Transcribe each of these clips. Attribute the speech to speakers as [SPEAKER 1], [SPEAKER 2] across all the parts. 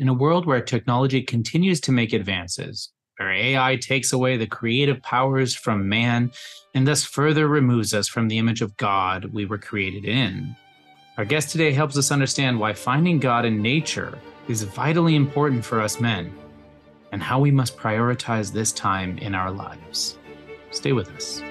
[SPEAKER 1] In a world where technology continues to make advances, where AI takes away the creative powers from man and thus further removes us from the image of God we were created in. Our guest today helps us understand why finding God in nature is vitally important for us men and how we must prioritize this time in our lives. Stay with us.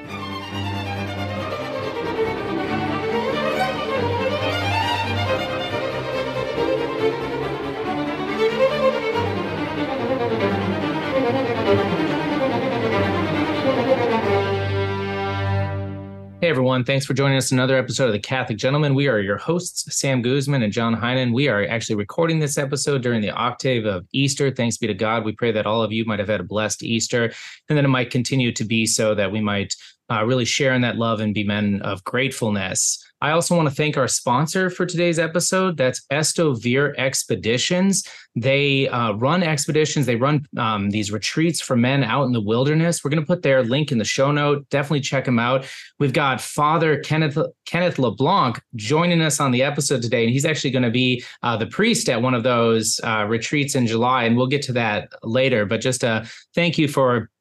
[SPEAKER 1] Everyone, thanks for joining us another episode of The Catholic Gentleman. We are your hosts, Sam Guzman and John Heinen. We are actually recording this episode during the octave of Easter. Thanks be to God. We pray that all of you might have had a blessed Easter and that it might continue to be so that we might uh, really share in that love and be men of gratefulness. I also want to thank our sponsor for today's episode. That's Esto Vir Expeditions. They uh, run expeditions. They run um, these retreats for men out in the wilderness. We're going to put their link in the show note. Definitely check them out. We've got Father Kenneth Kenneth LeBlanc joining us on the episode today, and he's actually going to be uh, the priest at one of those uh, retreats in July, and we'll get to that later. But just a uh, thank you for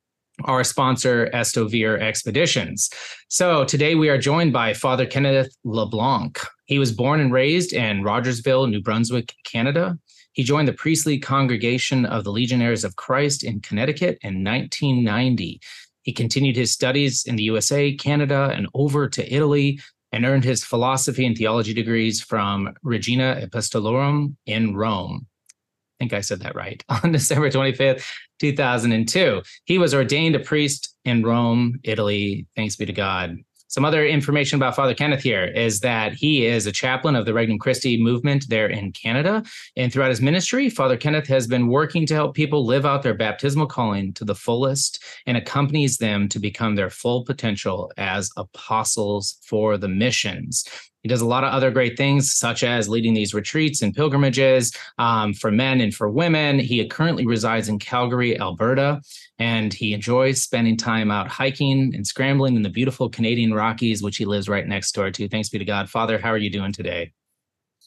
[SPEAKER 1] our sponsor, Esto Vir Expeditions. So today we are joined by Father Kenneth LeBlanc. He was born and raised in Rogersville, New Brunswick, Canada. He joined the priestly congregation of the Legionnaires of Christ in Connecticut in 1990. He continued his studies in the USA, Canada, and over to Italy, and earned his philosophy and theology degrees from Regina Apostolorum in Rome. I think I said that right, on December 25th, 2002. He was ordained a priest in Rome, Italy. Thanks be to God. Some other information about Father Kenneth here is that he is a chaplain of the Regnum Christi movement there in Canada. And throughout his ministry, Father Kenneth has been working to help people live out their baptismal calling to the fullest and accompanies them to become their full potential as apostles for the missions. He does a lot of other great things, such as leading these retreats and pilgrimages um, for men and for women. He currently resides in Calgary, Alberta, and he enjoys spending time out hiking and scrambling in the beautiful Canadian Rockies, which he lives right next door to. Thanks be to God. Father, how are you doing today?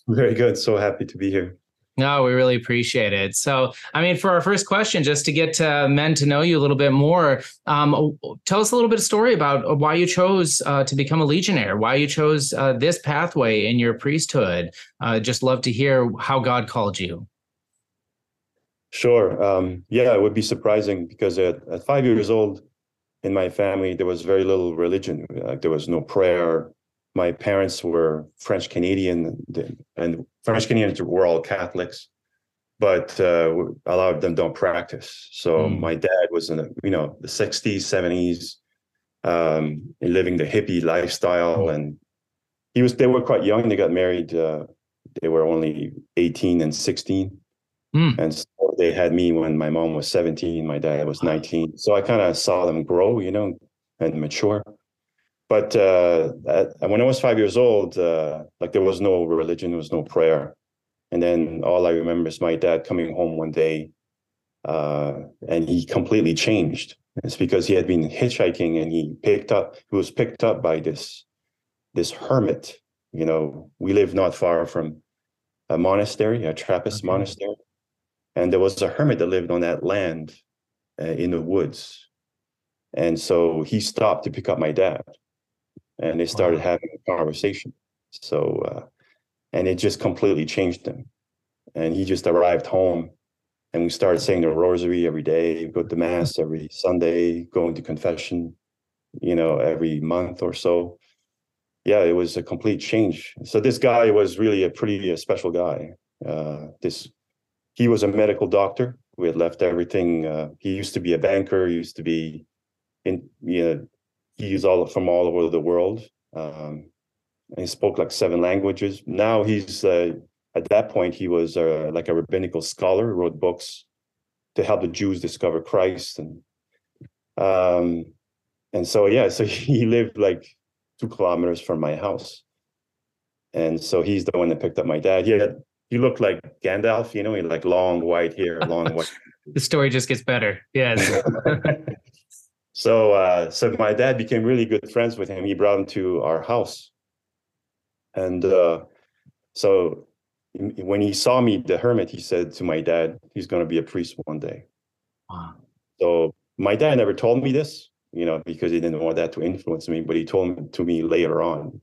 [SPEAKER 2] Very good. So happy to be here.
[SPEAKER 1] No, we really appreciate it. So, I mean, for our first question, just to get uh, men to know you a little bit more, um, tell us a little bit of story about why you chose uh, to become a legionnaire, why you chose uh, this pathway in your priesthood. Uh, just love to hear how God called you.
[SPEAKER 2] Sure. Um, yeah, it would be surprising because at, at, five years old, in my family, there was very little religion. Like there was no prayer, my parents were French Canadian, and French Canadians were all Catholics, but uh, a lot of them don't practice. So mm. my dad was in the you know the '60s, '70s, um, living the hippie lifestyle, and he was. They were quite young. They got married. Uh, they were only 18 and 16. Mm. And so they had me when my mom was 17, my dad was 19. So I kind of saw them grow, you know, and mature but uh, at, when I was five years old, uh, like there was no religion, there was no prayer, and then all I remember is my dad coming home one day, uh, and he completely changed. It's because he had been hitchhiking and he picked up. He was picked up by this this hermit. You know, we live not far from a monastery, a Trappist okay. monastery, and there was a hermit that lived on that land uh, in the woods. And so he stopped to pick up my dad and they started wow. having a conversation. So, uh, and it just completely changed him. And he just arrived home, and we started saying the rosary every day, go to mass every Sunday, going to confession, you know, every month or so. Yeah, it was a complete change. So this guy was really a pretty a special guy. Uh, this he was a medical doctor. We had left everything. Uh, he used to be a banker. Used to be in you know he's all from all over the world. Um, he spoke like seven languages. Now he's uh, at that point he was uh, like a rabbinical scholar, wrote books to help the Jews discover Christ, and um, and so yeah, so he lived like two kilometers from my house, and so he's the one that picked up my dad. He had he looked like Gandalf, you know, he like long white hair, long white.
[SPEAKER 1] the story just gets better. Yes.
[SPEAKER 2] So uh, so my dad became really good friends with him. He brought him to our house, and uh, so when he saw me, the hermit, he said to my dad, he's going to be a priest one day. Wow. So my dad never told me this, you know, because he didn't want that to influence me, but he told me to me later on.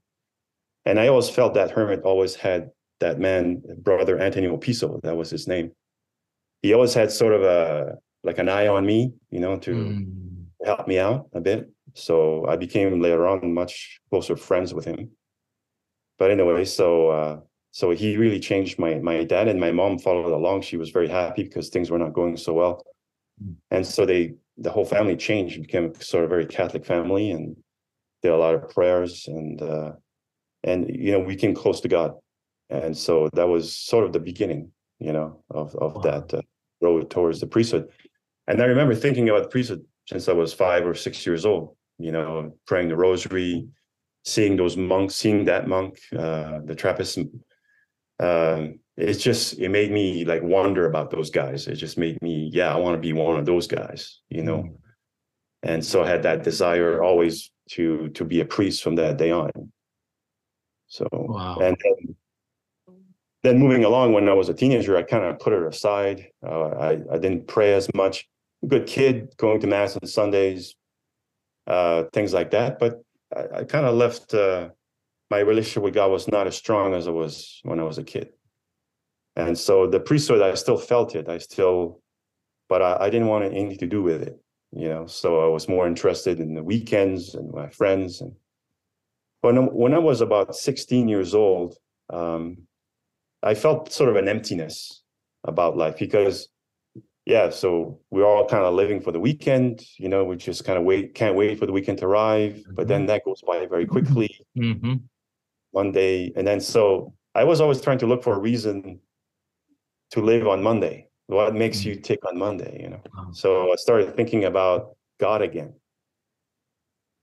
[SPEAKER 2] And I always felt that hermit always had that man, brother Antonio Piso, that was his name. He always had sort of a like an eye on me, you know, to mm. help me out a bit. So I became later on much closer friends with him. But anyway, so uh, so he really changed my my dad and my mom followed along. She was very happy because things were not going so well, mm. and so they the whole family changed, became sort of very Catholic family, and did a lot of prayers and uh, and you know we came close to God, and so that was sort of the beginning, you know, of of wow. that uh, road towards the priesthood. And I remember thinking about the priesthood since I was five or six years old, you know, praying the rosary, seeing those monks, seeing that monk, uh, the Trappist. Um, it's just it made me like wonder about those guys. It just made me, yeah, I want to be one of those guys, you know. Mm. And so I had that desire always to to be a priest from that day on. So wow. and then, then moving along when I was a teenager, I kind of put it aside. Uh, I I didn't pray as much good kid, going to mass on Sundays, uh, things like that. But I, I kind of left. Uh, my relationship with God was not as strong as it was when I was a kid, and so the priesthood, I still felt it. I still, but I, I didn't want anything to do with it. You know, so I was more interested in the weekends and my friends. And when when I was about 16 years old, um, I felt sort of an emptiness about life because yeah, so we're all kind of living for the weekend. You know, we just kind of wait, can't wait for the weekend to arrive. Mm-hmm. But then mm-hmm. that goes by very quickly. Mm-hmm. Monday, and then so I was always trying to look for a reason to live on Monday. What makes mm-hmm. you tick on Monday? You know. Wow. So I started thinking about God again,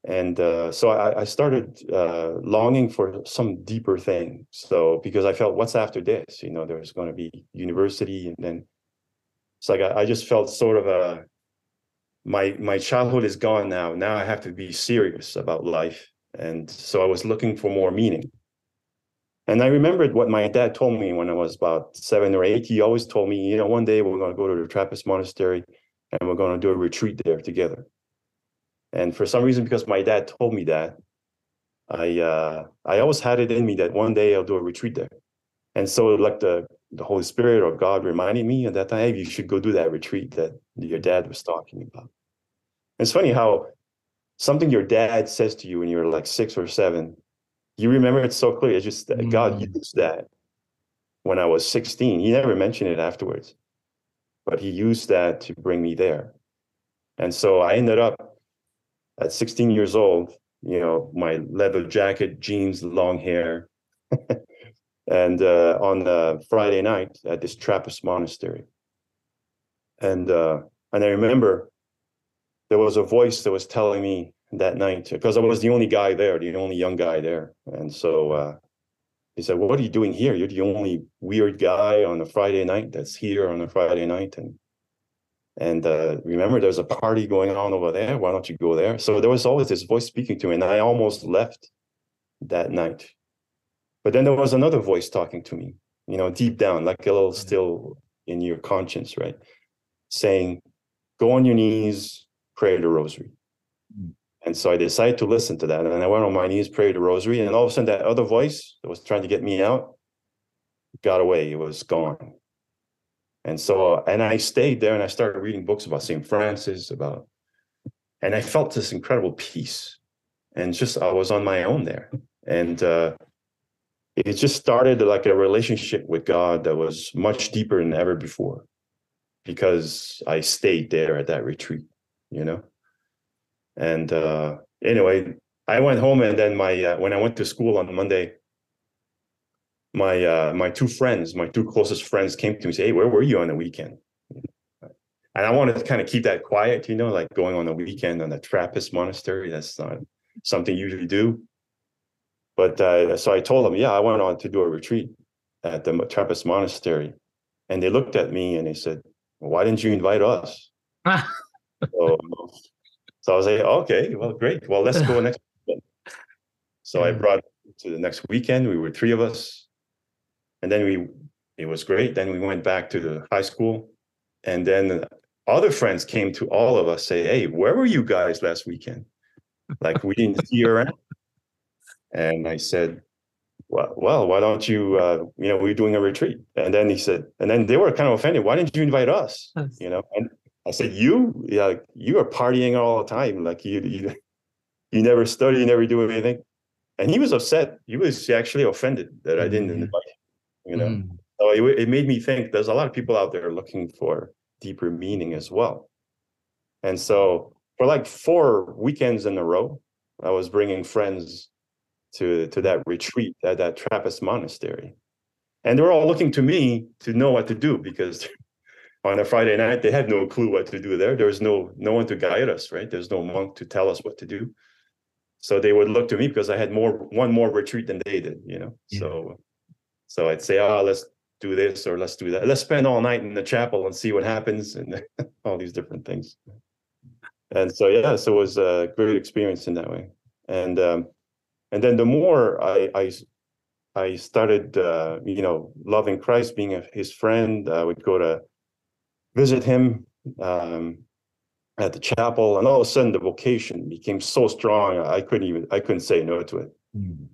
[SPEAKER 2] and uh, so I, I started uh, longing for some deeper thing. So because I felt, what's after this? You know, there's going to be university, and then it's like I, I just felt sort of a my my childhood is gone now. Now I have to be serious about life. And so I was looking for more meaning. And I remembered what my dad told me when I was about seven or eight. He always told me, you know, one day we're going to go to the Trappist monastery and we're going to do a retreat there together. And for some reason, because my dad told me that, I uh, I always had it in me that one day I'll do a retreat there. And so like the the Holy Spirit or God reminded me at that time, hey, you should go do that retreat that your dad was talking about. It's funny how something your dad says to you when you're like six or seven, you remember it so clearly. It's just that mm. God used that when I was 16. He never mentioned it afterwards, but he used that to bring me there. And so I ended up at 16 years old, you know, my leather jacket, jeans, long hair. and uh, on the Friday night at this Trappist monastery. And uh, and I remember there was a voice that was telling me that night because I was the only guy there, the only young guy there, and so uh, he said, well, "What are you doing here? You're the only weird guy on a Friday night that's here on a Friday night." And and uh, remember, there's a party going on over there. Why don't you go there? So there was always this voice speaking to me, and I almost left that night but then there was another voice talking to me, you know, deep down, like a little mm-hmm. still in your conscience, right? Saying, go on your knees, pray the rosary. Mm. And so I decided to listen to that. And I went on my knees, prayed the rosary. And all of a sudden, that other voice that was trying to get me out got away. It was gone. And so, and I stayed there and I started reading books about St. Francis, about, and I felt this incredible peace. And just, I was on my own there. And uh, it just started like a relationship with God that was much deeper than ever before because I stayed there at that retreat, you know. And uh, anyway, I went home, and then my uh, when I went to school on Monday, my uh, my two friends, my two closest friends, came to me and say, "Hey, where were you on the weekend?" And I wanted to kind of keep that quiet, you know, like going on the weekend on the Trappist monastery. That's not something you usually do. But uh, so I told them, yeah, I went on to do a retreat at the Trappist monastery. And they looked at me and they said, well, why didn't you invite us? so, so I was like, okay, well, great. Well, let's go next weekend. So I brought to the next weekend. We were three of us. And then we it was great. Then we went back to the high school, and then other friends came to all of us say, "Hey, where were you guys last weekend? Like we didn't see you around." And I said, "Well, well, why don't you? Uh, you know, we're doing a retreat." And then he said, and then they were kind of offended. Why didn't you invite us? You know, and I said, "You, yeah, you are partying all the time. Like you, you, you never study, you never do anything." And he was upset. He was actually offended that I didn't mm-hmm. invite him. You know, mm. so it, it made me think. There's a lot of people out there looking for deeper meaning as well. And so for like four weekends in a row, I was bringing friends to to that retreat at that Trappist monastery, and they were all looking to me to know what to do because on a Friday night they had no clue what to do there. There was no no one to guide us, right? There's no monk to tell us what to do. So they would look to me because I had more one more retreat than they did, you know. Yeah. So so I'd say, oh, let's do this or let's do that. Let's spend all night in the chapel and see what happens and all these different things. And so yeah, so it was a great experience in that way. And um, and then the more I I, I started uh, you know loving Christ, being a, his friend, I would go to visit him um, at the chapel, and all of a sudden the vocation became so strong I couldn't even I couldn't say no to it. Mm.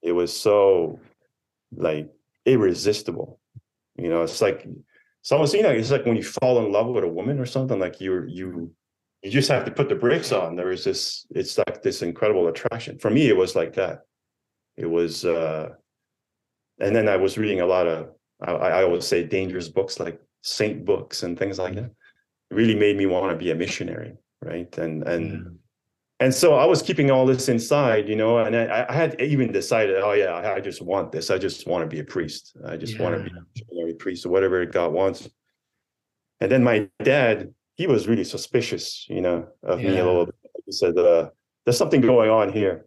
[SPEAKER 2] It was so like irresistible. You know, it's like someone you know, it's like when you fall in love with a woman or something, like you you you just have to put the brakes on. There is this, it's like this incredible attraction. For me, it was like that. It was uh and then I was reading a lot of I, I always say dangerous books like saint books and things like that. It really made me want to be a missionary, right? And and and so I was keeping all this inside, you know, and I, I, had even decided, oh yeah, I, I, just want this. I just want to be a priest. I just yeah. want to be a missionary priest or whatever God wants. And then my dad, he was really suspicious, you know, of yeah. me a little bit. He said, uh, "There's something going on here,"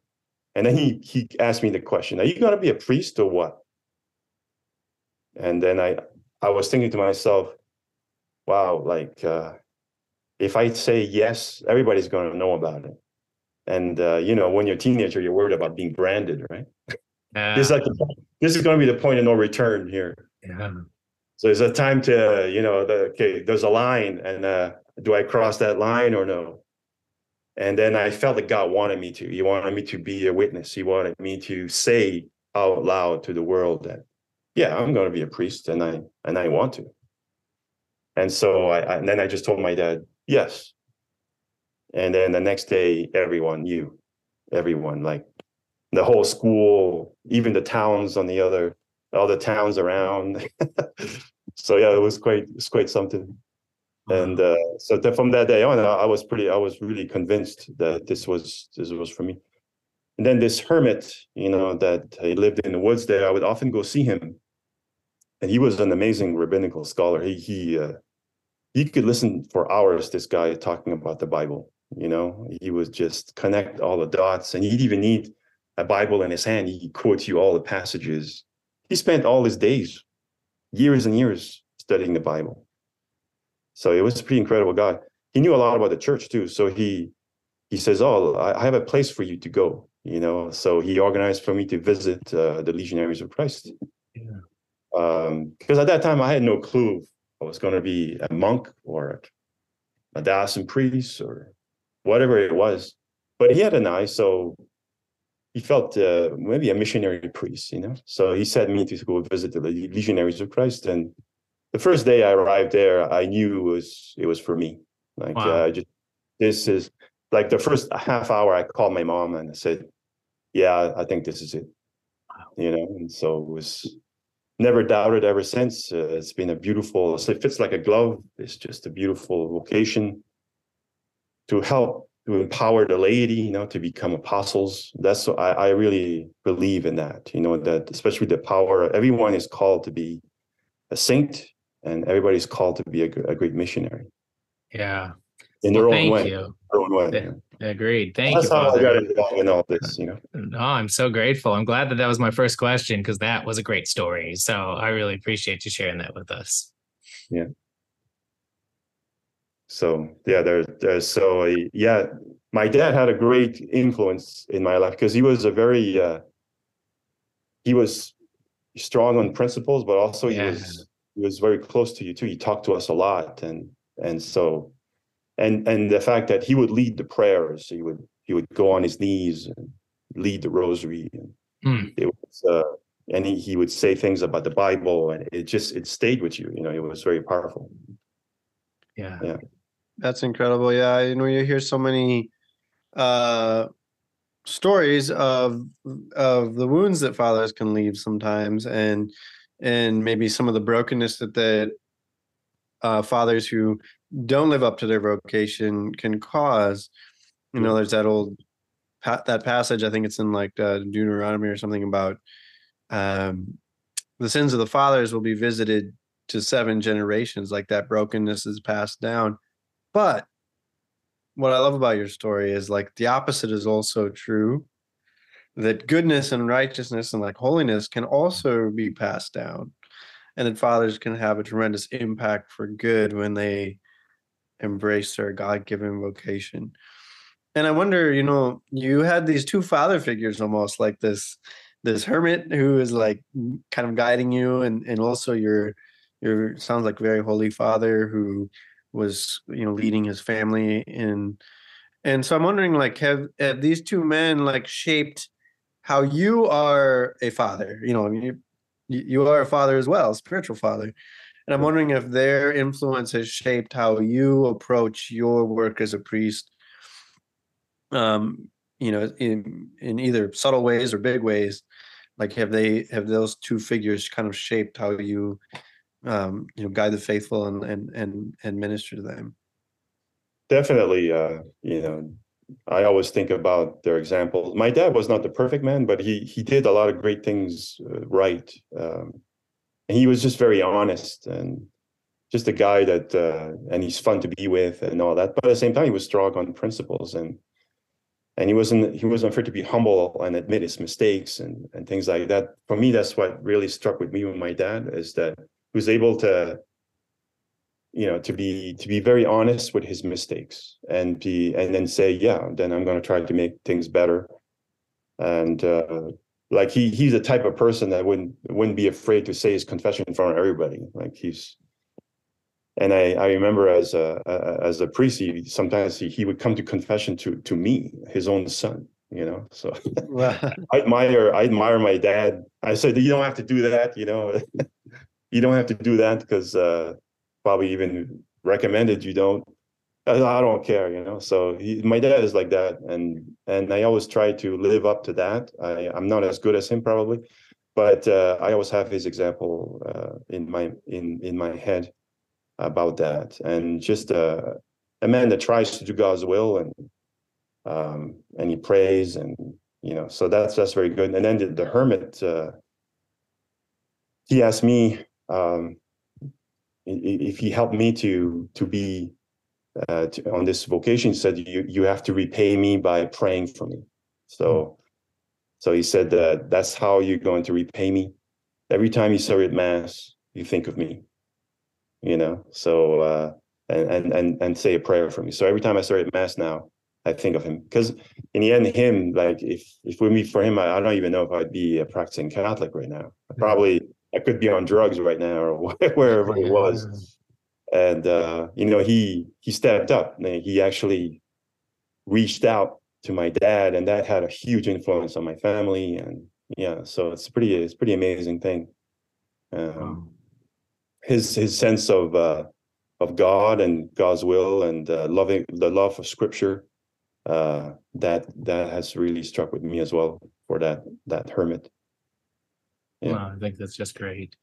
[SPEAKER 2] and then he he asked me the question, "Are you going to be a priest or what?" And then I I was thinking to myself, "Wow, like." Uh, if I say yes, everybody's going to know about it and uh, you know, when you're a teenager, you're worried about being branded, right? Yeah. this is like the, this is going to be the point of no return here. Yeah. So it's a time to, you know, the, okay, there's a line, and uh, do I cross that line or no? And then I felt that God wanted me to. He wanted me to be a witness. He wanted me to say out loud to the world that, yeah, I'm going to be a priest, and I and I want to. And so I, I and then I just told my dad, yes, and then the next day, everyone knew, everyone, like the whole school, even the towns on the other, all the towns around. so yeah, it was quite, it's quite something. And uh, so from that day on, I was pretty, I was really convinced that this was, this was for me. And then this hermit, you know, that he lived in the woods there, I would often go see him. And he was an amazing rabbinical scholar. He, he, uh, he could listen for hours, this guy talking about the Bible you know he would just connect all the dots and he'd even need a bible in his hand. He quotes you all the passages. He spent all his days years and years studying the bible. So it was a pretty incredible guy. He knew a lot about the church too. So he he says oh i have a place for you to go you know. So he organized for me to visit uh, the legionaries of christ. Yeah. um, because at that time i had no clue i was going to be a monk or a diocesan priest or whatever it was. But he had an eye, so he felt uh, maybe a missionary priest, you know. So he sent me to go visit the Legionaries of Christ, and the first day I arrived there, I knew it was it was for me. Like wow. uh, just this is like the first half hour. I called my mom and I said, "Yeah, I think this is it." Wow. You know, and so it was never doubted ever since. Uh, it's been a beautiful. So it fits like a glove. It's just a beautiful vocation to help to empower the laity, you know, to become apostles. That's I, I really believe in that, you know, that especially the power, everyone is called to be a saint and everybody's called to be a, a great missionary.
[SPEAKER 1] Yeah.
[SPEAKER 2] In their well, own way. You. Their own way.
[SPEAKER 1] Yeah. Agreed. Thank That's you. That's how I got involved in all this, you know. Uh, no, I'm so grateful. I'm glad that that was my first question because that was a great story. So I really appreciate you sharing that with us.
[SPEAKER 2] Yeah so yeah there's there's so uh, yeah my dad had a great influence in my life because he was a very uh, he was strong on principles, but also
[SPEAKER 1] Yeah.
[SPEAKER 2] he was he was very close to you too. He talked to us a lot, and and so and and the fact that he would lead the prayers, he would he would go on his knees and lead the rosary, and
[SPEAKER 1] Hmm.
[SPEAKER 2] it was uh, and he, he would say things about the Bible, and it just it stayed with you. You know, it was very powerful.
[SPEAKER 1] Yeah.
[SPEAKER 2] Yeah.
[SPEAKER 3] That's incredible. Yeah, you know, you hear so many uh stories of of the wounds that fathers can leave sometimes and and maybe some of the brokenness that the uh fathers who don't live up to their vocation can cause. You know, there's that old that passage, I think it's in like uh, Deuteronomy or something about um the sins of the fathers will be visited to seven generations like that brokenness is passed down but what I love about your story is like the opposite is also true. That goodness and righteousness and like holiness can also be passed down. And that fathers can have a tremendous impact for good when they embrace their God given vocation. And I wonder, you know, you had these two father figures almost like this this hermit who is like kind of guiding you and and also your your sounds like very holy father who was you know leading his family in and so i'm wondering like have, have these two men like shaped how you are a father? You know you you are a father as well spiritual father and i'm wondering if their influence has shaped how you approach your work as a priest um you know in in either subtle ways or big ways like have they have those two figures kind of shaped how you um, you know guide the faithful and and and and minister to them
[SPEAKER 2] Definitely, uh, you know, I always think about their example. My dad was not the perfect man, but he he did a lot of great things uh, right. Um, and he was just very honest and just a guy that uh, and he's fun to be with and all that. But at the same time, he was strong on principles and and he wasn't he wasn't afraid to be humble and admit his mistakes and and things like that. For me, that's what really struck with me with my dad is that was able to you know to be to be very honest with his mistakes and be and then say yeah then i'm going to try to make things better. And uh like he he's the type of person that wouldn't wouldn't be afraid to say his confession in front of everybody. Like he's and i i remember as a, a as a priest he sometimes he, he would come to confession to to me his own son you know? So i admire i admire my dad. I said you don't have to do that you know you don't have to do that because uh probably even recommended you don't. I, don't care you know so he, my dad is like that and and i always try to live up to that. I i'm not as good as him probably but uh, i always have his example uh, in my in in my head about that. And just uh, a man that tries to do god's will and um and he prays and you know so that's that's very good. And then the, the hermit uh he asked me um if he helped me to to be uh, to, on this vocation, he said you you have to repay me by praying for me. So, so he said that that's how you're going to repay me. Every time you celebrate mass, you think of me. You know, so uh, and and and and say a prayer for me. So every time I celebrate mass now, I think of him because in the end, him like if if we meet for him, I, I don't even know if I'd be a practicing Catholic right now. I probably I could be on drugs right now or wherever he was. And uh, you know, he he stepped up. He actually reached out to my dad, and that had a huge influence on my family. And yeah, so it's pretty it's pretty amazing thing. Um, his his sense of uh, of God and God's will and uh, loving the love of Scripture uh, that that has really struck with me as well for that that hermit.
[SPEAKER 1] Yeah. I think that's just great.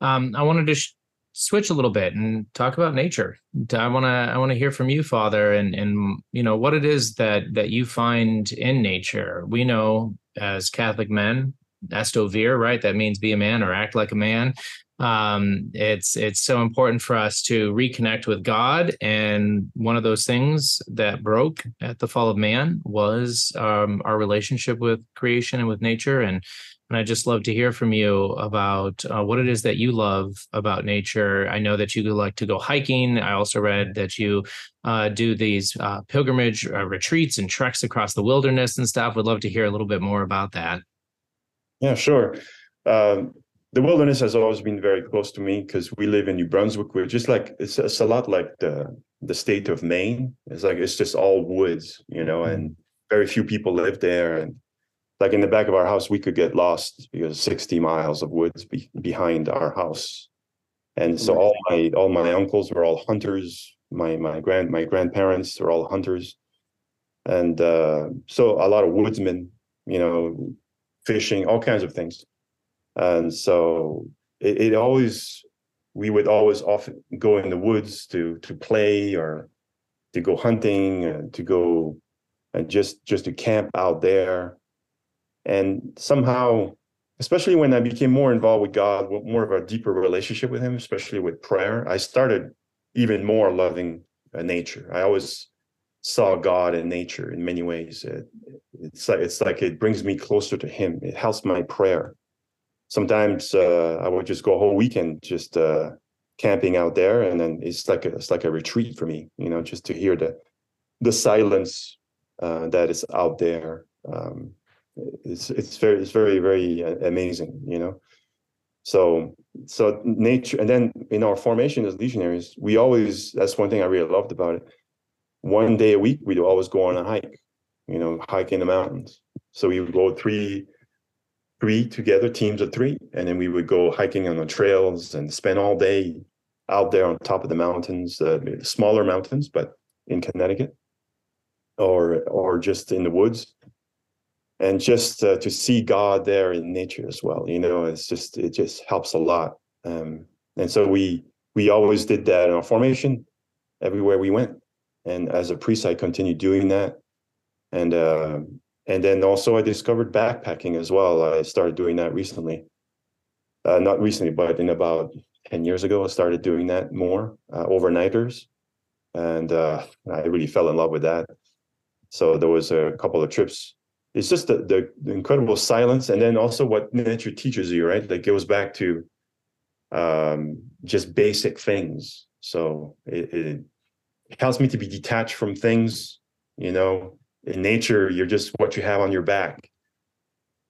[SPEAKER 1] Um, I wanted to sh- switch a little bit and talk about nature. I want to I want to hear from you, Father, and and you know what it is that that you find in nature. We know as Catholic men, esto vir, right? That means be a man or act like a man. Um, it's it's so important for us to reconnect with God, and one of those things that broke at the fall of man was um, our relationship with creation and with nature, and and I just love to hear from you about uh, what it is that you love about nature. I know that you like to go hiking. I also read that you uh, do these uh, pilgrimage uh, retreats and treks across the wilderness and stuff. Would love to hear a little bit more about that.
[SPEAKER 2] Yeah, sure. Um, the wilderness has always been very close to me because we live in New Brunswick. We're just like it's, it's a lot like the the state of Maine. It's like it's just all woods, you know, and very few people live there. And like in the back of our house, we could get lost because 60 miles of woods be, behind our house. And so all my all my uncles were all hunters. My my grand my grandparents were all hunters, and uh, so a lot of woodsmen, you know, fishing, all kinds of things. And so it, it always we would always often go in the woods to to play or to go hunting and to go and just just to camp out there and somehow especially when i became more involved with god more of a deeper relationship with him especially with prayer i started even more loving uh, nature. I always saw god in nature in many ways. It, it's like it's like it brings me closer to him. It helps my prayer. Sometimes uh, i would just go a whole weekend just uh, camping out there and then it's like a, it's like a retreat for me you know just to hear the the silence uh, that is out there. Um, it's it's very it's very very uh, amazing, you know. So so nature, and then in our formation as legionaries, we always that's one thing I really loved about it. One day a week, we'd always go on a hike, you know, hike in the mountains. So we would go three three together, teams of three, and then we would go hiking on the trails and spend all day out there on top of the mountains, uh, smaller mountains, but in Connecticut or or just in the woods and just uh, to see god there in nature as well you know it's just it just helps a lot um, and so we we always did that in our formation everywhere we went and as a priest i continued doing that and uh, and then also i discovered backpacking as well i started doing that recently uh, not recently but in about 10 years ago i started doing that more uh, overnighters and uh, i really fell in love with that so there was a couple of trips. It's just the, the, the incredible silence, and then also what nature teaches you, right? That goes back to um, just basic things. So it, it, it helps me to be detached from things. You know, in nature, you're just what you have on your back.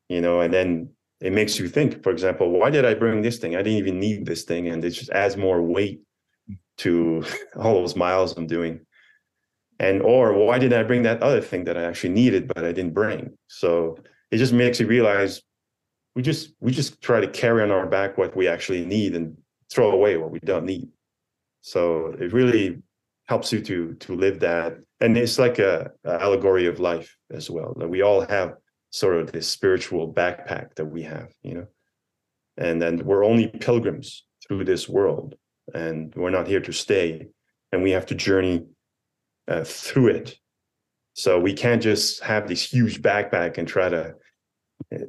[SPEAKER 2] You know, and then it makes you think. For example, why did I bring this thing? I didn't even need this thing, and it just adds more weight to all those miles I'm doing and or why didn't i bring that other thing that i actually needed but i didn't bring? So it just makes you realize we just we just try to carry on our back what we actually need and throw away what we don't need. So it really helps you to to live that. And it's like a, a allegory of life as well that we all have sort of this spiritual backpack that we have you know? And then we're only pilgrims through this world and we're not here to stay and we have to journey uh, through it. So we can't just have this huge backpack and try to,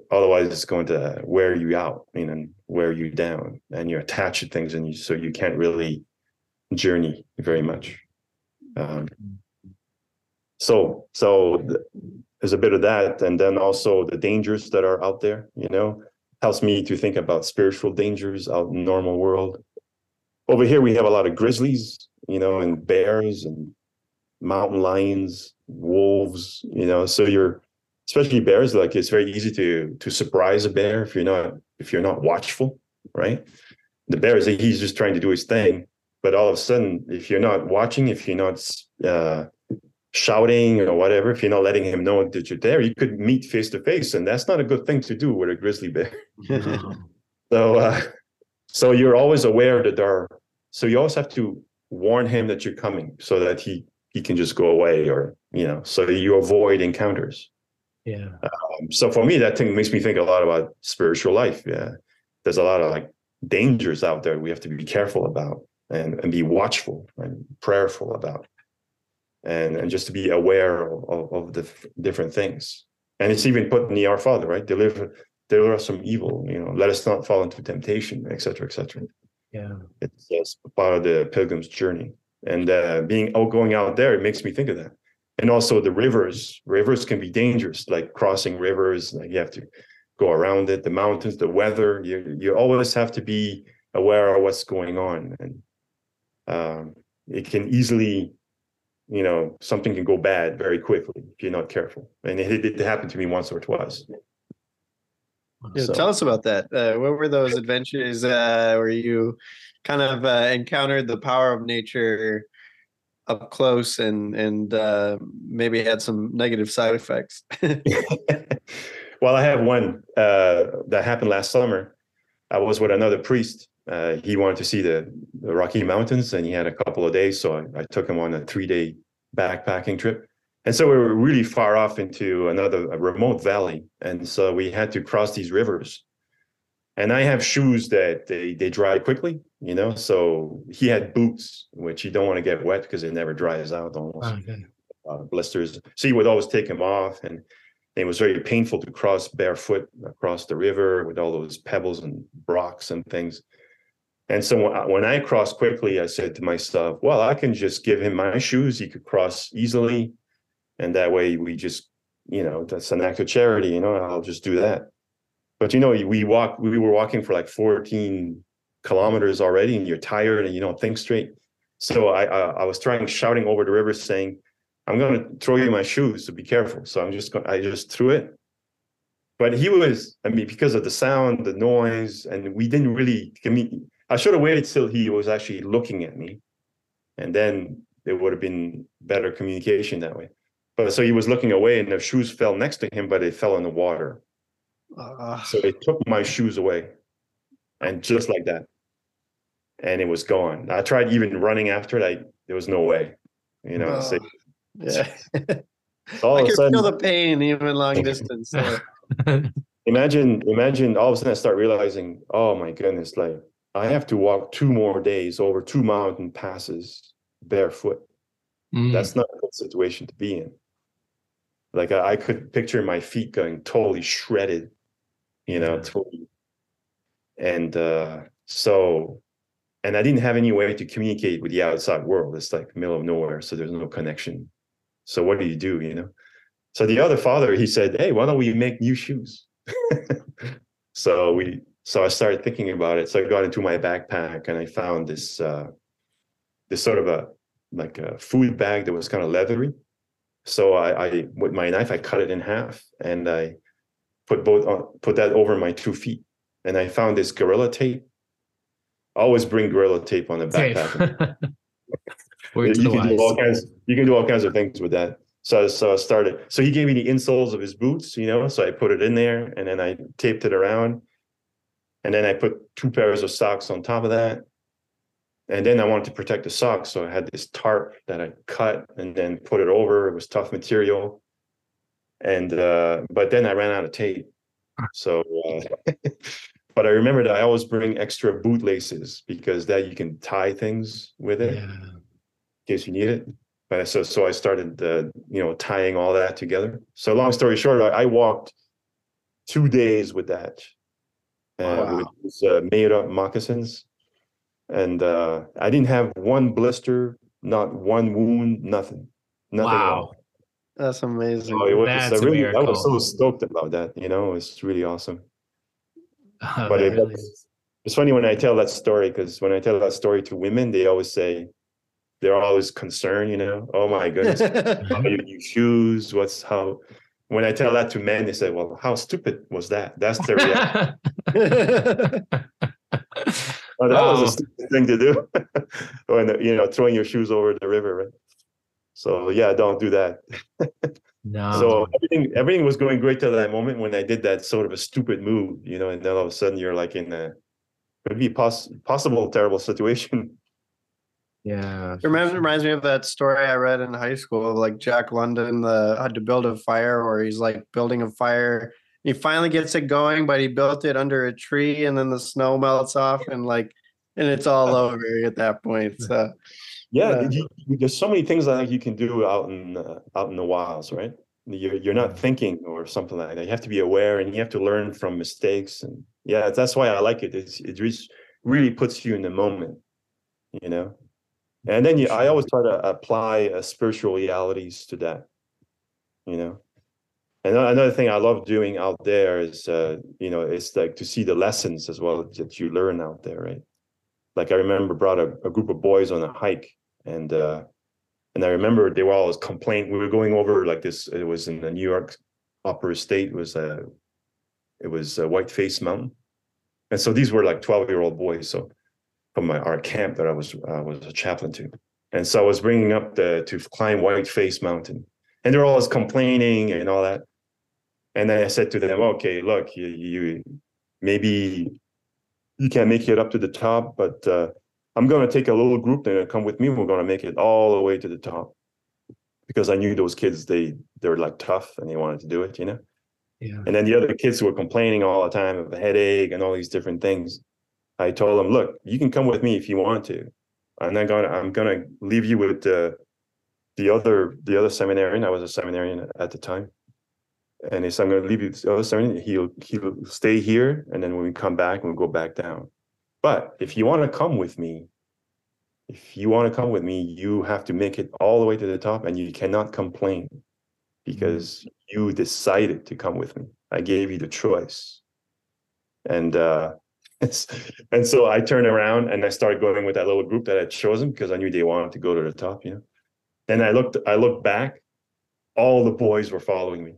[SPEAKER 2] otherwise it's going to wear you out, you know, wear you down, and you're attached to things, and you so you can't really journey very much. Um, so so there's a bit of that, and then also the dangers that are out there. You know, helps me to think about spiritual dangers out in normal world. Over here we have a lot of grizzlies, you know, and bears and mountain lions, wolves, you know, so you're especially bears, like it's very easy to to surprise a bear if you're not if you're not watchful, right? The bear is he's just trying to do his thing, but all of a sudden, if you're not watching, if you're not uh, shouting or whatever, if you're not letting him know that you're there, you could meet face to face, and that's not a good thing to do with a grizzly bear. so, uh, so you're always aware that there are. So you always have to warn him that you're coming, so that he he can just go away or you know so you avoid encounters.
[SPEAKER 1] Yeah.
[SPEAKER 2] Um, so for me that thing makes me think a lot about spiritual life yeah. There's a lot of like dangers out there we have to be careful about and, and be watchful and prayerful about. And and just to be aware of, of, of the f- different things. And it's even put in the our father right? Deliver deliver us from evil you know let us not fall into temptation etc etc
[SPEAKER 1] yeah.
[SPEAKER 2] It's, it's part of the pilgrim's journey and uh, being out going out there it makes me think of that. And also the rivers rivers can be dangerous like crossing rivers like you have to go around it the mountains the weather you you always have to be aware of what's going on. And um, it can easily you know something can go bad very quickly if you're not careful. And it, it happened to me once or twice
[SPEAKER 3] Yeah,
[SPEAKER 2] So-
[SPEAKER 3] tell us about that. Uh, what were those adventures uh, where you kind of uh, encountered the power of nature up close and and uh, maybe had some negative side effects?
[SPEAKER 2] well, I have one uh, that happened last summer. I was with another priest. Uh, he wanted to see the, the Rocky Mountains, and he had a couple of days, so I, I took him on a three-day backpacking trip. And so we were really far off into another remote valley, and so we had to cross these rivers. And I have shoes that they they dry quickly, you know. So he had boots, which you don't want to get wet because it never dries out almost
[SPEAKER 1] Okay.
[SPEAKER 2] uh, blisters. So he would always take them off, and it was very painful to cross barefoot across the river with all those pebbles and rocks and things. And so when I crossed quickly, I said to myself, "Well, I can just give him my shoes. He could cross easily, and that way we just, you know, that's an act of charity. You know, I'll just do that." But you know, we walk. We were walking for like 14 kilometers already, and you're tired and you don't think straight. So I I, I was trying shouting over the river, saying, I'm going to throw you my shoes, so be careful. So I'm just going, I just threw it. But he was, I mean, because of the sound, the noise, and we didn't really, I I should have waited till he was actually looking at me. And then there would have been better communication that way. But so he was looking away and the shoes fell next to him, but they fell in the water.
[SPEAKER 3] Uh,
[SPEAKER 2] So they took my shoes away. And just like that. And it was gone. I tried even running after it. I, there was no way, you know, so
[SPEAKER 3] yeah,
[SPEAKER 2] all
[SPEAKER 3] I
[SPEAKER 2] of a
[SPEAKER 3] can
[SPEAKER 2] sudden.
[SPEAKER 3] feel the pain even long distance. so-
[SPEAKER 2] imagine imagine all of a sudden i start realizing oh my goodness like i have to walk two more days over two mountain passes barefoot
[SPEAKER 1] Mm.
[SPEAKER 2] that's not a good situation to be in like i, I could picture my feet going totally shredded you know
[SPEAKER 1] Yeah.
[SPEAKER 2] totally. And uh so and i didn't have any way to communicate with the outside world. It's like middle of nowhere so there's no connection. So what do you do you know? So the other father he said hey why don't we make new shoes? So we so i started thinking about it. So i got into my backpack and i found this uh this sort of a like a food bag that was kind of leathery so i i with my knife i cut it in half and i put both on put that over my two feet. And i found this gorilla tape. I always bring gorilla tape on the backpack. You
[SPEAKER 1] the
[SPEAKER 2] can do all kinds you can do all kinds of things with that. So so i started so he gave me the insoles of his boots you know so i put it in there and then i taped it around. And then i put two pairs of socks on top of that and then i wanted to protect the socks so i had this tarp that i cut and then put it over it was tough material and uh but then i ran out of tape so uh, but i remember that i always bring extra boot laces because that you can tie things with it
[SPEAKER 1] Yeah.
[SPEAKER 2] in case you need it. But so so I started uh, you know tying all that together. So long story short, I, I walked two days with that, uh,
[SPEAKER 3] Wow.
[SPEAKER 2] with these, uh, made up moccasins, and uh, I didn't have one blister, not one wound, nothing, nothing. at all.
[SPEAKER 1] Wow.
[SPEAKER 3] That's amazing.
[SPEAKER 2] So it was
[SPEAKER 1] That's
[SPEAKER 2] I
[SPEAKER 1] a
[SPEAKER 2] really I was so stoked about that. You know, it's really awesome.
[SPEAKER 1] Oh,
[SPEAKER 2] But it-
[SPEAKER 1] really.
[SPEAKER 2] It's funny when I tell that story because when I tell that story to women, they always say they're always concerned. You know, oh my goodness, how you use shoes what's how when i tell that to men they say well how stupid was that that's their reaction oh, that was
[SPEAKER 1] Oh.
[SPEAKER 2] a stupid thing to do when you know throwing your shoes over the river right so yeah don't do that
[SPEAKER 1] no.
[SPEAKER 2] so everything everything was going great till that moment when i did that sort of a stupid move you know and then all of a sudden you're like in a could be poss- possible terrible situation
[SPEAKER 1] yeah.
[SPEAKER 3] It reminds, reminds me of that story I read in high school, of like Jack London the had to build a fire, where he's like building a fire. He finally gets it going, but he built it under a tree, and then the snow melts off, and like, and it's all over at that point. So
[SPEAKER 2] Yeah,
[SPEAKER 3] Yeah.
[SPEAKER 2] you- there's so many things like you can do out in uh, out in the wilds, right? You're you're not thinking or something like that. You have to be aware and you have to learn from mistakes. And yeah, that's why I like it. It's, it just really puts you in the moment, you know. And then you, I always try to apply uh, spiritual realities to that, you know. Another thing I love doing out there is, uh, you know, it's like to see the lessons as well that you learn out there, right? like I remember brought a, a group of boys on a hike and uh and I remember they were always complaining. We were going over like this, it was in the New York Upper State, it was a it was a Whiteface Mountain, and so these were like twelve year old boys. So from my our camp that I was uh, was a chaplain to, and so I was bringing up the to climb Whiteface Mountain, and they're always complaining and all that. And then I said to them, "Okay, look, you, you maybe you can't make it up to the top, but uh, I'm going to take a little group. They're going to come with me. We're going to make it all the way to the top." Because I knew those kids, they they were like tough and they wanted to do it, you know.
[SPEAKER 1] Yeah.
[SPEAKER 2] And then the other kids who were complaining all the time of a headache and all these different things, I told them, "Look, you can come with me if you want to. I'm not gonna. I'm gonna leave you with the the other the other seminarian. I was a seminarian at the time, and he said, "I'm gonna leave you with the other. He'll he'll stay here, and then when we come back, we'll go back down. But if you want to come with me, if you want to come with me, you have to make it all the way to the top, and you cannot complain because you decided to come with me. I gave you the choice, and." uh and so I turned around and I started going with that little group that I'd chosen because I knew they wanted to go to the top, you know. And I looked, I looked back, all the boys were following me.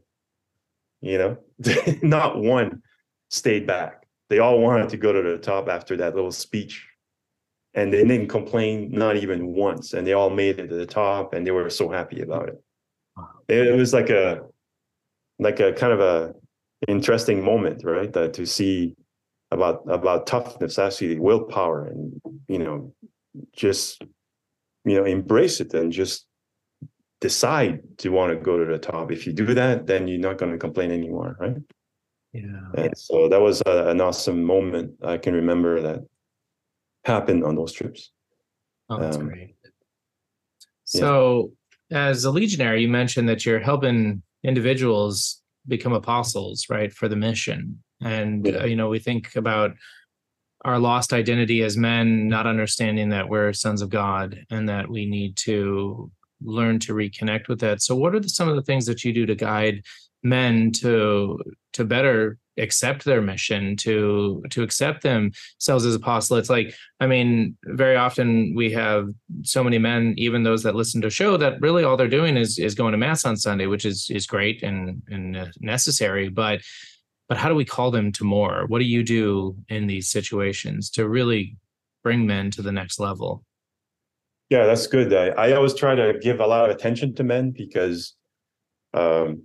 [SPEAKER 2] You know, not one stayed back. They all wanted to go to the top after that little speech. And they didn't complain, not even once. And they all made it to the top and they were so happy about it. It was like a like a kind of a interesting moment, right? That to see about about toughness, actually willpower, and you know, just you know, embrace it and just decide to want to go to the top. If you do that, then you're not going to complain anymore, right?
[SPEAKER 1] Yeah.
[SPEAKER 2] And so that was a, an awesome moment I can remember that happened on those trips.
[SPEAKER 1] Oh, that's
[SPEAKER 2] Um,
[SPEAKER 1] great. So, as a legionary, you mentioned that you're helping individuals become apostles, right, for the mission. And
[SPEAKER 2] Yeah.
[SPEAKER 1] uh, you know, we think about our lost identity as men, not understanding that we're sons of God and that we need to learn to reconnect with that. So, what are the, some of the things that you do to guide men to to better accept their mission, to to accept themselves as apostolates? Like, I mean, very often we have so many men, even those that listen to show, that really all they're doing is is going to mass on Sunday, which is is great and and necessary, but but how do we call them to more? What do you do in these situations to really bring men to the next level?
[SPEAKER 2] Yeah, that's good. I, I always try to give a lot of attention to men because um,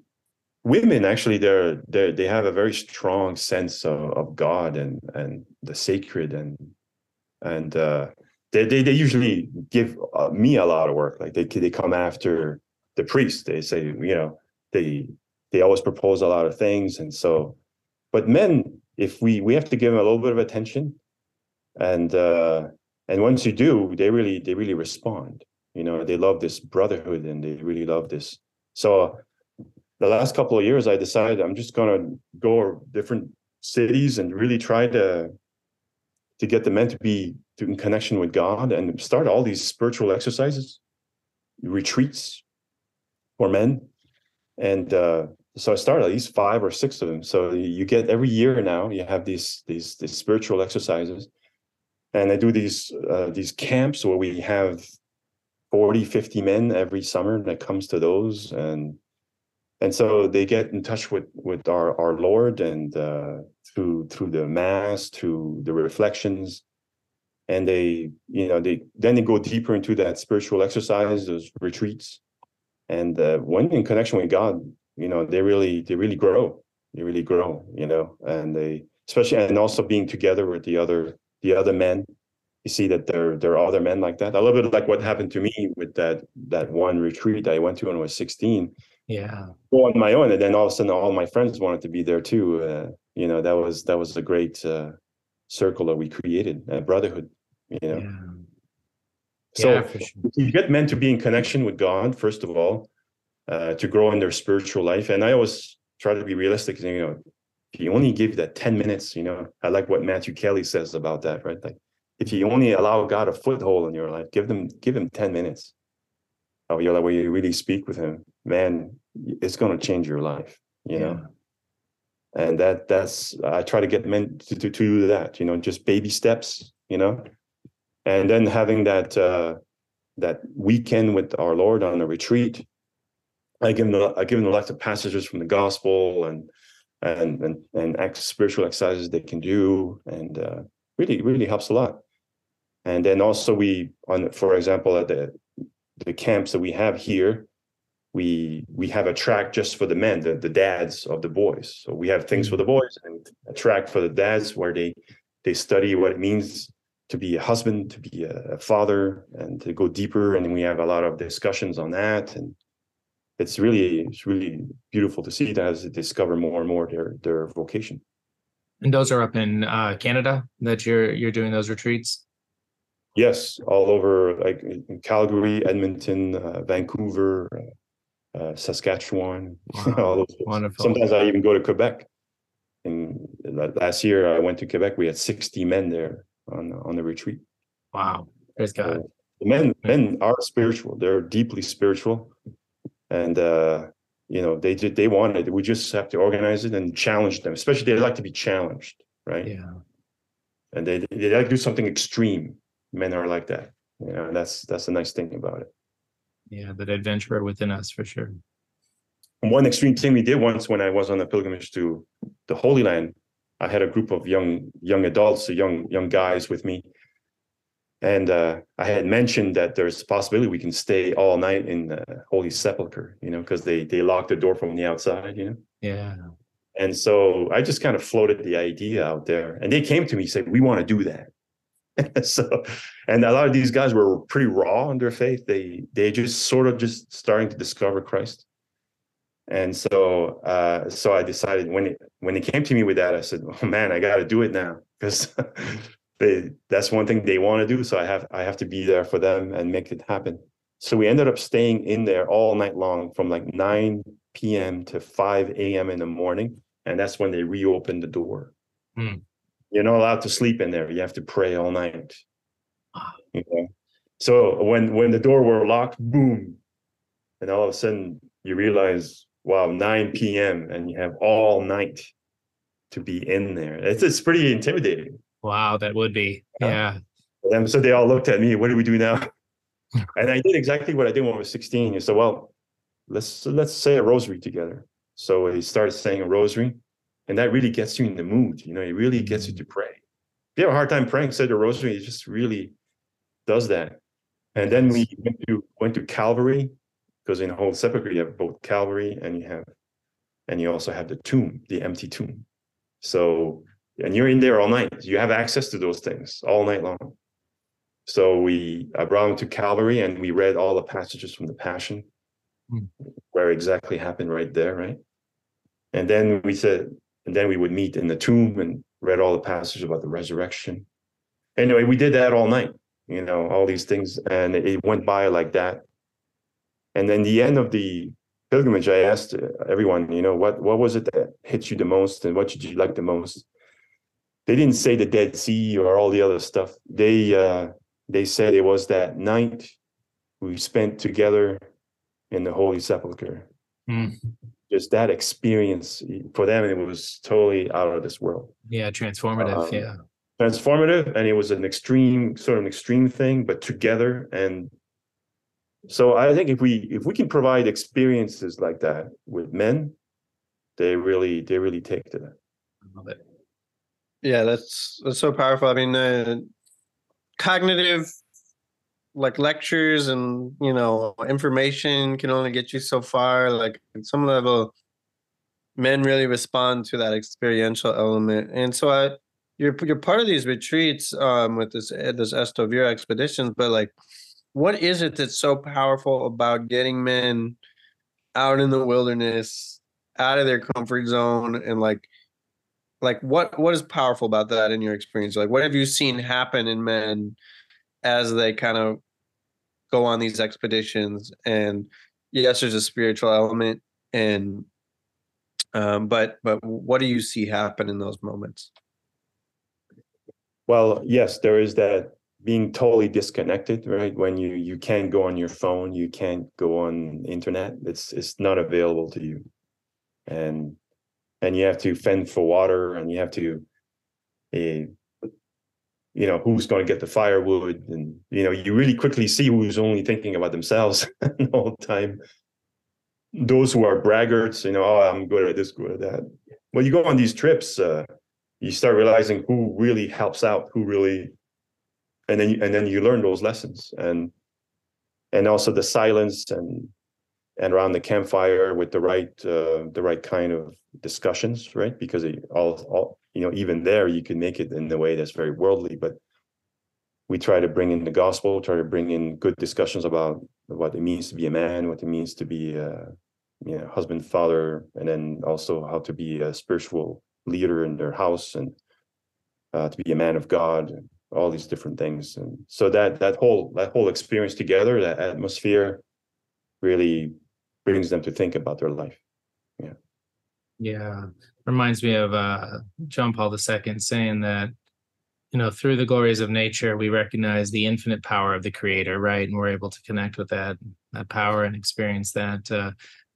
[SPEAKER 2] women actually they're they they have a very strong sense of, of God and and the sacred and and uh, they, they they usually give uh, me a lot of work. Like they they come after the priest. They say you know they they always propose a lot of things and so, but men if we we have to give them a little bit of attention and uh and once you do they really they really respond. You know they love this brotherhood and they really love this. So the last couple of years i decided i'm just going to go different cities and really try to to get the men to be in connection with god and start all these spiritual exercises retreats for men. And uh so I started at least five or six of them. So you get every year now you have these these these spiritual exercises, and I do these uh, these camps where we have 40, 50 men every summer that comes to those, and and so they get in touch with with our our Lord and uh, through through the mass, through the reflections, and they you know they then they go deeper into that spiritual exercise, those retreats, and uh, when in connection with God you know they really they really grow. They really grow you know and they especially and also being together with the other the other men you see that there there are other men like that a little bit like what happened to me with that that one retreat i went to when i was 16
[SPEAKER 1] Yeah.
[SPEAKER 2] on my own and then all of a sudden all my friends wanted to be there too uh, you know that was that was a great uh, circle that we created a brotherhood you know
[SPEAKER 1] Yeah.
[SPEAKER 2] so
[SPEAKER 1] Yeah, sure.
[SPEAKER 2] you get men to be in connection with God, first of all, uh, to grow in their spiritual life. And I always try to be realistic. You know, if you only give that 10 minutes, you know, I like what Matthew Kelly says about that, right? Like if you only allow God a foothold in your life, give them give him 10 minutes of your life where you really speak with him, man, it's gonna change your life, you know. And that that's I try to get men to, to, to do that, you know, just baby steps, you know. And then having that uh that weekend with our Lord on a retreat. I give them I give them lots of passages from the gospel and and and and spiritual exercises they can do, and uh, really really helps a lot. And then also we on for example at the the camps that we have here, we we have a track just for the men, the, the dads of the boys. So we have things for the boys and a track for the dads where they they study what it means to be a husband, to be a, father, and to go deeper. And we have a lot of discussions on that. And it's really it's really beautiful to see that as they discover more and more their their vocation.
[SPEAKER 1] And those are up in uh, Canada that you're you're doing those retreats.
[SPEAKER 2] Yes, all over like in Calgary, Edmonton, uh, Vancouver, uh, uh Saskatchewan. Wow. Sometimes I even go to Quebec. And last year I went to Quebec. We had 60 men there on on the retreat.
[SPEAKER 1] Wow, praise God. So
[SPEAKER 2] men men are spiritual. They're deeply spiritual, and uh, you know they did they want it. We just have to organize it and challenge them. Especially they like to be challenged, right?
[SPEAKER 1] Yeah.
[SPEAKER 2] And they they like to do something extreme. Men are like that. You know, that's that's the nice thing about it.
[SPEAKER 1] Yeah, that adventurer within us for sure.
[SPEAKER 2] One extreme thing we did once when I was on a pilgrimage to the Holy Land I had a group of young young adults, young young guys with me, and uh, I had mentioned that there's a possibility we can stay all night in the Holy Sepulchre, you know, because they they lock the door from the outside, you know.
[SPEAKER 1] Yeah.
[SPEAKER 2] And so I just kind of floated the idea out there, and they came to me and said, "We want to do that." so, and a lot of these guys were pretty raw in their faith. They they just sort of just starting to discover Christ and so uh, so I decided when it when it came to me with that, I said, "Oh man, I got to do it now because they that's one thing they want to do. So I have I have to be there for them and make it happen." So we ended up staying in there all night long from like 9 p.m. to 5 a.m. in the morning, and that's when they reopened the door. Hmm. You're not allowed to sleep in there. You have to pray all night. You know? So when when the door were locked, boom, and all of a sudden you realize wow 9 p.m and you have all night to be in there it's it's pretty intimidating
[SPEAKER 1] wow that would be yeah.
[SPEAKER 2] and so they all looked at me what do we do now? And i did exactly what i did when i was 16 you said well let's let's say a rosary together. So he started saying a rosary and that really gets you in the mood you know it really gets you mm. to pray. If you have a hard time praying say the rosary it just really does that. And then we went to went to calvary because in Holy Sepulchre you have both Calvary and you have, and you also have the tomb, the empty tomb. So, and you're in there all night. You have access to those things all night long. So we I brought him to Calvary and we read all the passages from the Passion, hmm. where exactly happened right there, right? And then we said, and then we would meet in the tomb and read all the passages about the resurrection. Anyway, we did that all night, you know, all these things, and it went by like that and then the end of the pilgrimage, I asked everyone, you know, what what was it that hit you the most, and what did you like the most? They didn't say the Dead Sea or all the other stuff. They uh, they said it was that night we spent together in the Holy Sepulchre. Mm. Just that experience for them, it was totally out of this world.
[SPEAKER 1] Yeah, transformative. Um, yeah,
[SPEAKER 2] transformative, and it was an extreme, sort of an extreme thing, but together and so I think if we if we can provide experiences like that with men, they really they really take to that.
[SPEAKER 3] I love it. Yeah, that's that's so powerful. I mean, cognitive like lectures and you know information can only get you so far. Like at some level, men really respond to that experiential element, and so I you're you're part of these retreats um with this this Esto Vir expeditions, but like what is it that's so powerful about getting men out in the wilderness, out of their comfort zone, and like, like what what is powerful about that in your experience? Like, what have you seen happen in men as they kind of go on these expeditions? And yes, there's a spiritual element, and um, but but what do you see happen in those moments?
[SPEAKER 2] Well, yes, there is that being totally disconnected right when you you can't go on your phone you can't go on internet it's it's not available to you and and you have to fend for water and you have to uh, you know who's going to get the firewood and you know you really quickly see who's only thinking about themselves the whole time those who are braggarts, you know, oh, I'm good at this, good at that. When you go on these trips, uh, you start realizing who really helps out, who really, and then you, and then you learn those lessons, and and also the silence and and around the campfire with the right uh, the right kind of discussions, right? Because it, all all you know, even there you can make it in a way that's very worldly, but we try to bring in the gospel, try to bring in good discussions about what it means to be a man, what it means to be a you know, husband, father, and then also how to be a spiritual leader in their house and uh, to be a man of God, and all these different things. And so that that whole that whole experience together, that atmosphere, really brings them to think about their life. Yeah.
[SPEAKER 1] Yeah. Reminds me of uh, John Paul II saying that you know through the glories of nature we recognize the infinite power of the creator right and we're able to connect with that that power and experience that uh,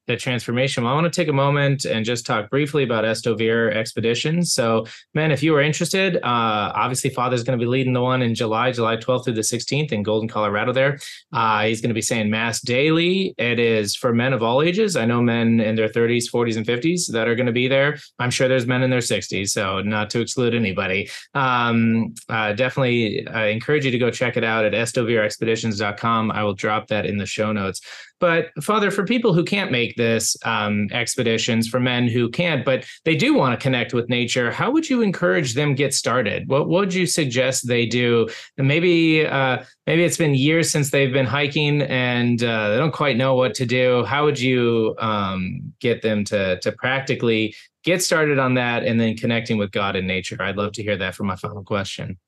[SPEAKER 1] that transformation. Well, I want to take a moment and just talk briefly about Esto Vir Expeditions. So, man, if you are interested, uh, obviously Father's going to be leading the one in July, July 12th through the 16th in Golden, Colorado. There, uh, he's going to be saying Mass daily. It is for men of all ages. I know men in their 30s, 40s, and 50s that are going to be there. I'm sure there's men in their 60s, so not to exclude anybody. Um, uh, definitely I encourage you to go check it out at estovirexpeditions.com. I will drop that in the show notes. But Father, for people who can't make this um, expeditions, for men who can't, but they do want to connect with nature, how would you encourage them get started? What, what would you suggest they do? And maybe uh, maybe it's been years since they've been hiking and uh, they don't quite know what to do. How would you um, get them to to practically get started on that and then connecting with God and nature? I'd love to hear that for my final question.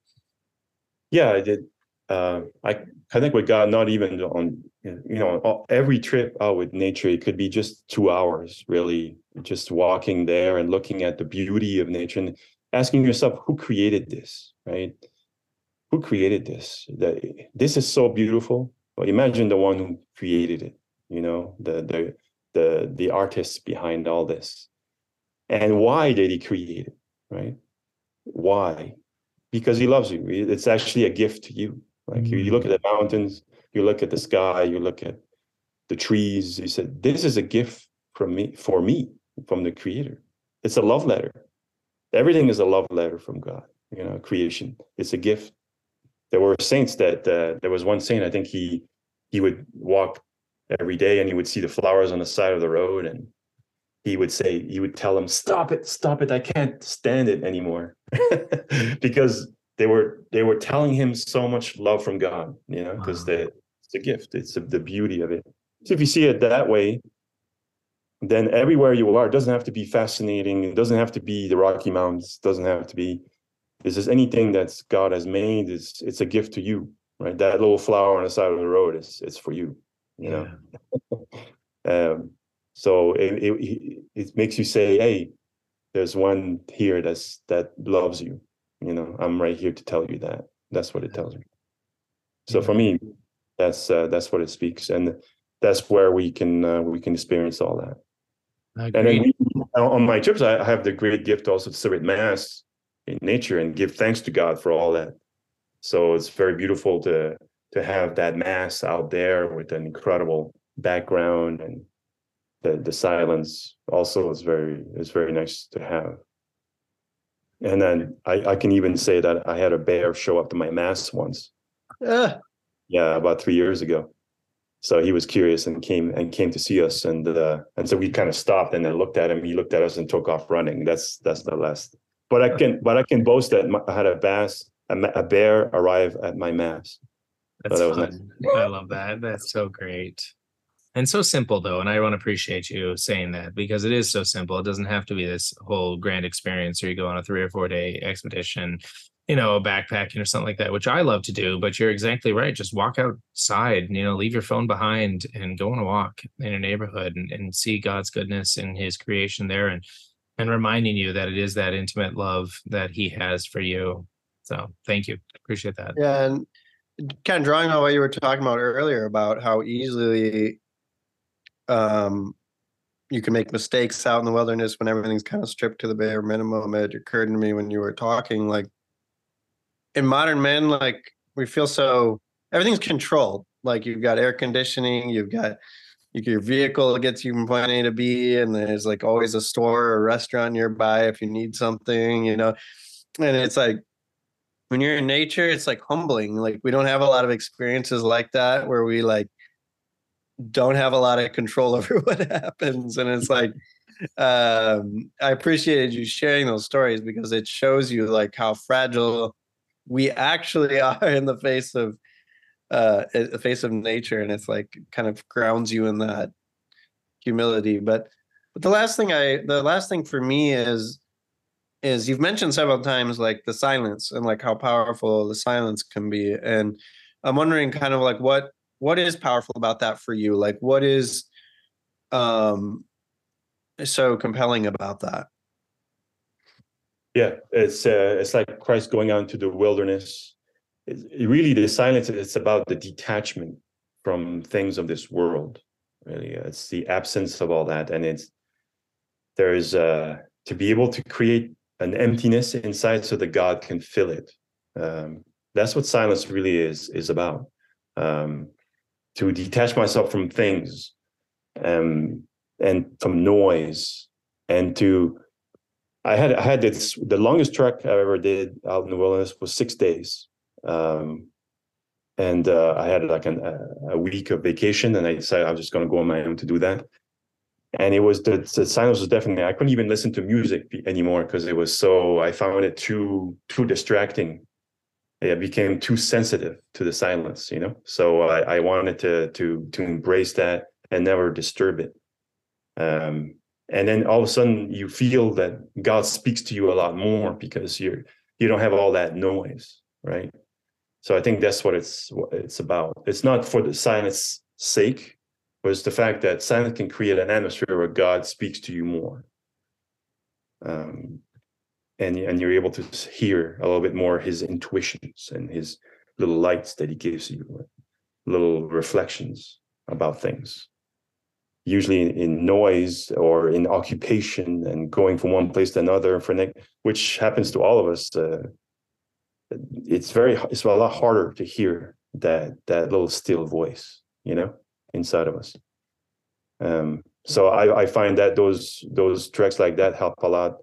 [SPEAKER 2] Yeah, I did. Uh, I connect with God not even on you know every trip out with nature it could be just two hours really just walking there and looking at the beauty of nature and asking yourself who created this? Right? Who created this? That this is so beautiful. Well imagine the one who created it you know the the the the artists behind all this. And why did he create it? Right? Why? Because he loves you. It's actually a gift to you. Like mm-hmm. you look at the mountains you look at the sky, you look at the trees. You said, This is a gift from me for me, from the creator. It's a love letter. Everything is a love letter from God, you know, creation. It's a gift. There were saints that uh, there was one saint, I think he he would walk every day and he would see the flowers on the side of the road and he would say he would tell them stop it stop it i can't stand it anymore because they were they were telling him so much love from god you know because wow. It's a gift. It's a, the beauty of it. So if you see it that way then everywhere you are it doesn't have to be fascinating. It doesn't have to be the rocky mountains. It doesn't have to be this is anything that's god has made is it's a gift to you right? That little flower on the side of the road is it's for you you know? Um, so it, it it makes you say hey there's one here that's that loves you you know? I'm right here to tell you that. That's what it tells me. So for me that's uh, that's what it speaks and that's where we can uh, we can experience all that and then we, on my trips i have the great gift also to celebrate mass in nature and give thanks to god for all that so it's very beautiful to to have that mass out there with an incredible background and the the silence also is very is very nice to have and then I, I can even say that I had a bear show up to my mass once.
[SPEAKER 3] Uh.
[SPEAKER 2] Yeah, about three years ago. So he was curious and came and came to see us, and uh, and so we kind of stopped and then looked at him. He looked at us and took off running. That's that's the last. But I can but I can boast that I had a bass a, a bear arrive at my mass.
[SPEAKER 1] That's so that fun. Nice. I love that. That's so great and so simple though and i want to appreciate you saying that because it is so simple it doesn't have to be this whole grand experience or you go on a three or four day expedition you know backpacking or something like that which i love to do but you're exactly right just walk outside you know leave your phone behind and go on a walk in a neighborhood and, and see god's goodness in his creation there and and reminding you that it is that intimate love that he has for you. So thank you. Appreciate that.
[SPEAKER 3] Yeah and kind of drawing on what you were talking about earlier about how easily um, you can make mistakes out in the wilderness when everything's kind of stripped to the bare minimum. It occurred to me when you were talking, like in modern men, like we feel so everything's controlled. Like you've got air conditioning, you've got your vehicle gets you from point A to B, and there's like always a store or restaurant nearby if you need something, you know. And it's like when you're in nature, it's like humbling. Like we don't have a lot of experiences like that where we like don't have a lot of control over what happens. And it's like um I appreciated you sharing those stories because it shows you like how fragile we actually are in the face of uh the face of nature and it's like kind of grounds you in that humility. But but the last thing i the last thing for me is is you've mentioned several times like the silence and like how powerful the silence can be. And i'm wondering kind of like what what is powerful about that for you? Like what is um so compelling about that
[SPEAKER 2] yeah it's uh, it's like christ going out into the wilderness. It, really the silence it's about the detachment from things of this world really. It's the absence of all that and it's there's uh to be able to create an emptiness inside so that god can fill it um that's what silence really is is about. Um to detach myself from things um and from noise and to I had I had this the longest trek I ever did out in the wilderness was six days, um, and uh, I had like an, a week of vacation, and I decided I was just going to go on my own to do that. And it was the, the silence was definitely I couldn't even listen to music anymore because it was so I found it too too distracting. It became too sensitive to the silence, you know. So I, I wanted to to to embrace that and never disturb it. Um, and then all of a sudden you feel that God speaks to you a lot more because you're you don't have all that noise, right? So I think that's what it's what it's about. It's not for the silence sake, but it's the fact that silence can create an atmosphere where God speaks to you more. Um, and and you're able to hear a little bit more his intuitions and his little lights that he gives you, little reflections about things usually in, in, noise or in occupation and going from one place to another for which happens to all of us uh, it's very it's a lot harder to hear that that little still voice you know inside of us. Um, so I, I find that those those tracks like that help a lot.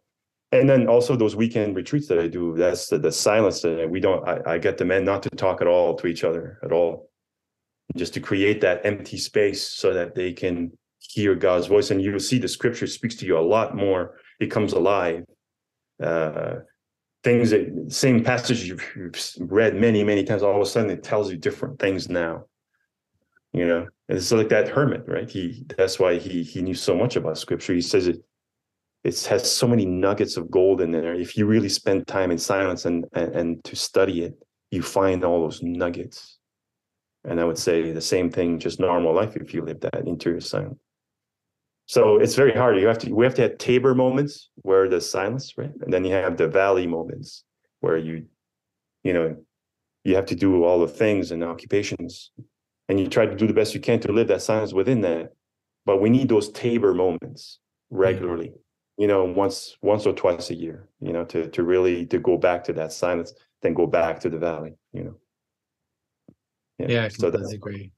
[SPEAKER 2] And then also those weekend retreats that i do that's the, the silence that we don't I, I get the men not to talk at all to each other at all. Just to create that empty space so that they can hear God's voice, and you'll see the scripture speaks to you a lot more. It comes alive. Uh, things that same passage you've, you've, read many, many times, all of a sudden it tells you different things now. You know, and it's like that hermit, right? He that's why he he knew so much about scripture. He says it it has so many nuggets of gold in there. If you really spend time in silence and, and, and to study it, you find all those nuggets. And I would say the same thing, just normal life, if you live that interior silence. So it's very hard. You have to we have to have Tabor moments where there's silence, right? And then you have the valley moments where you, you know, you have to do all the things and occupations, and you try to do the best you can to live that silence within that. But we need those Tabor moments mm-hmm. regularly, you know, once once or twice a year, you know, to to really to go back to that silence, then go back to the valley, you know.
[SPEAKER 1] Yeah, yeah so that's agree.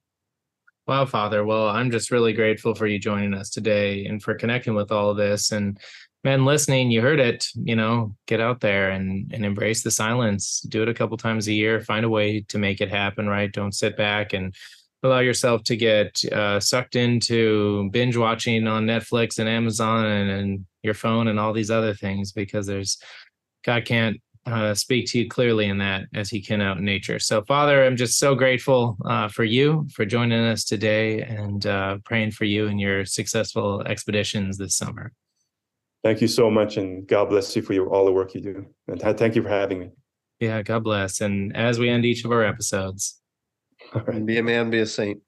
[SPEAKER 1] Wow, Father. Well, I'm just really grateful for you joining us today and for connecting with all of this. And man, listening, you heard it, you know, get out there and, and embrace the silence. Do it a couple times a year. Find a way to make it happen, right? Don't sit back and allow yourself to get uh, sucked into binge watching on Netflix and Amazon and, and your phone and all these other things because there's God can't uh, speak to you clearly in that as he can out in nature. So, Father, I'm just so grateful uh, for you for joining us today and uh, praying for you and your successful expeditions this summer.
[SPEAKER 2] Thank you so much, and God bless you for your, all the work you do. And thank you for having me.
[SPEAKER 1] Yeah, God bless. And as we end each of our episodes,
[SPEAKER 3] right. be a man, be a saint.